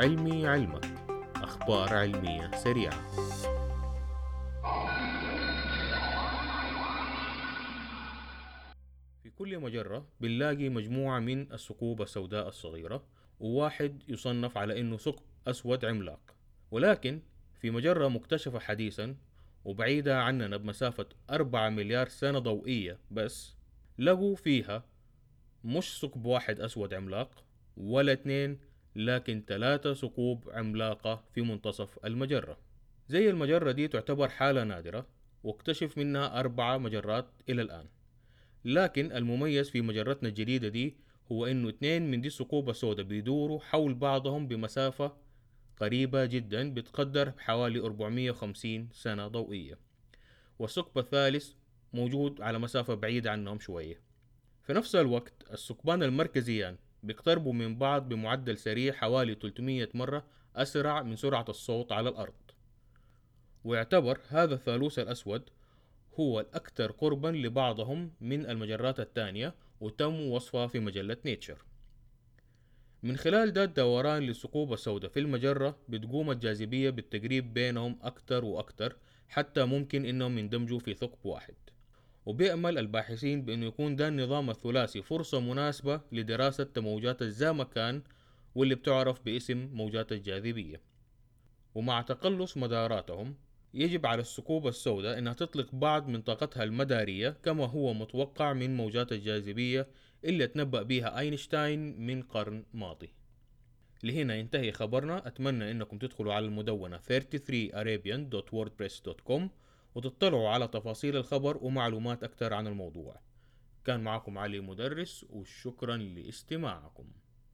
علمي علمك. أخبار علمية سريعة. في كل مجرة بنلاقي مجموعة من الثقوب السوداء الصغيرة وواحد يصنف على إنه ثقب أسود عملاق. ولكن في مجرة مكتشفة حديثا وبعيدة عننا بمسافة أربعة مليار سنة ضوئية بس لقوا فيها مش ثقب واحد أسود عملاق ولا اتنين لكن ثلاثة ثقوب عملاقة في منتصف المجرة. زي المجرة دي تعتبر حالة نادرة واكتشف منها أربعة مجرات إلى الآن. لكن المميز في مجرتنا الجديدة دي هو إنه اتنين من دي الثقوب السوداء بيدوروا حول بعضهم بمسافة قريبة جدا بتقدر بحوالي 450 سنة ضوئية. والثقب الثالث موجود على مسافة بعيدة عنهم شوية. في نفس الوقت الثقبان المركزيان بيقتربوا من بعض بمعدل سريع حوالي 300 مرة أسرع من سرعة الصوت على الأرض. ويعتبر هذا الثالوث الأسود هو الأكثر قربا لبعضهم من المجرات الثانية وتم وصفها في مجلة نيتشر. من خلال ده الدوران للثقوب السوداء في المجرة بتقوم الجاذبية بالتقريب بينهم أكتر وأكتر حتى ممكن إنهم يندمجوا في ثقب واحد. وبيأمل الباحثين بأنه يكون ده النظام الثلاثي فرصة مناسبة لدراسة موجات الزامكان واللي بتعرف باسم موجات الجاذبية. ومع تقلص مداراتهم يجب على الثقوب السوداء أنها تطلق بعض من طاقتها المدارية كما هو متوقع من موجات الجاذبية اللي تنبأ بها أينشتاين من قرن ماضي. لهنا ينتهي خبرنا. أتمنى أنكم تدخلوا على المدونة 33arabian.wordpress.com وتطلعوا على تفاصيل الخبر ومعلومات أكثر عن الموضوع. كان معكم علي مدرس وشكرا لاستماعكم.